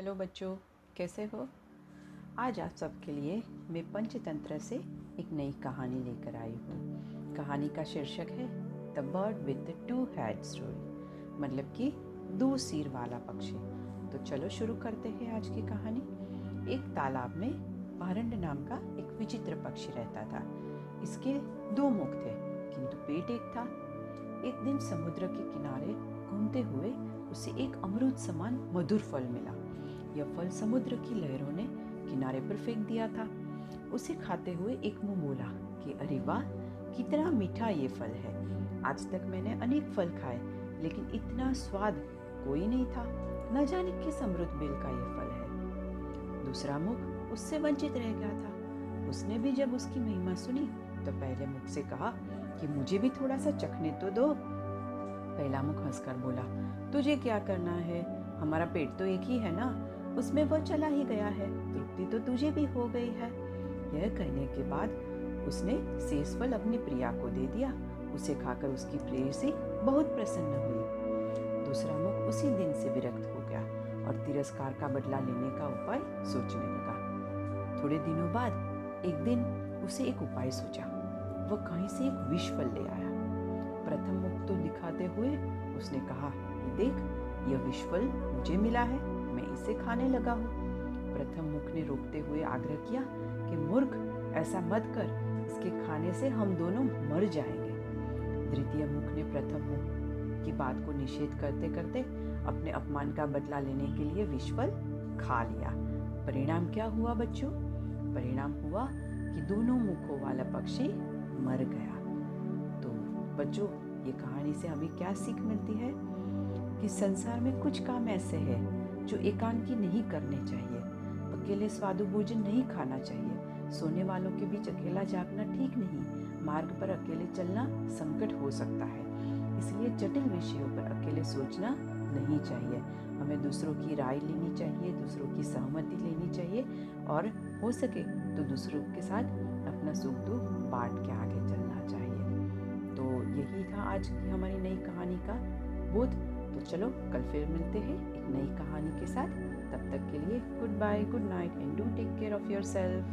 Hello बच्चों, कैसे हो? आज आप सबके लिए मैं पंचतंत्र से एक नई कहानी लेकर आई हूँ। कहानी का शीर्षक है, the bird with the two head story मतलब कि दो सिर वाला पक्षी। तो चलो शुरू करते हैं आज की कहानी। एक तालाब में भारंड नाम का एक विचित्र पक्षी रहता था। इसके दो मुख थे, किंतु पेट एक था। एक दिन समुद्र के किनारे घूमते हुए उसे एक अमरूद समान मधुर फल मिला। यह फल समुद्र की लहरों ने किनारे पर फेंक दिया था। उसे खाते हुए एक मुँह बोला कि, अरे वाह, कितना मीठा ये फल है। आज तक मैंने अनेक फल खाए, लेकिन इतना स्वाद कोई नहीं था। न जाने किस अमृत बेल का ये फल है। दूसरा मुख उससे वंचित रह गया था। उसने भी जब उसकी महिमा सुनी तो पहले मुख से कहा कि, मुझे भी थोड़ा सा चखने तो दो। पहला मुख हंसकर बोला, तुझे क्या करना है? हमारा पेट तो एक ही है ना। उसमें वो चला ही गया है। तृप्ति तो तुझे भी हो गई है। यह कहने के बाद उसने शेष फल अपनी प्रिया को दे दिया। उसे खाकर उसकी प्रेयसी बहुत प्रसन्न हुई। दूसरा मुख उसी दिन से विरक्त हो गया और तिरस्कार का बदला लेने का उपाय सोचने लगा। थोड़े दिनों बाद एक दिन उसे एक उपाय सोचा। वह कहीं से एक विष फल ले आया। प्रथम मुख तो दिखाते हुए उसने कहा देख, यह विष फल मुझे मिला है। मैं इसे खाने लगा हूँ। प्रथम मुख ने रोकते हुए आग्रह किया कि मूर्ख, ऐसा मत कर, इसके खाने से हम दोनों मर जाएँगे। द्वितीय मुख ने प्रथम मुख की बात को निषेध करते करते अपने अपमान का बदला लेने के लिए विश्वल खा लिया। परिणाम क्या हुआ बच्चों? परिणाम हुआ कि दोनों मुखों वाला पक्षी मर गया। तो बच्चों, ये कहानी से हमें क्या सीख मिलती है? कि संसार में कुछ काम ऐसे हैं जो एकांकी नहीं करने चाहिए। अकेले स्वादु भोजन नहीं खाना चाहिए। सोने वालों के बीच अकेला जागना ठीक नहीं। मार्ग पर अकेले चलना संकट हो सकता है। इसलिए जटिल विषयों पर अकेले सोचना नहीं चाहिए। हमें दूसरों की राय लेनी चाहिए, दूसरों की सहमति लेनी चाहिए और हो सके तो दूसरों के साथ अपना सुख दुख बांट के आगे चलना चाहिए। तो यही था आज की हमारी नई कहानी का बोध। तो चलो, कल फिर मिलते हैं एक नई कहानी के साथ। तब तक के लिए goodbye good night and do take care of yourself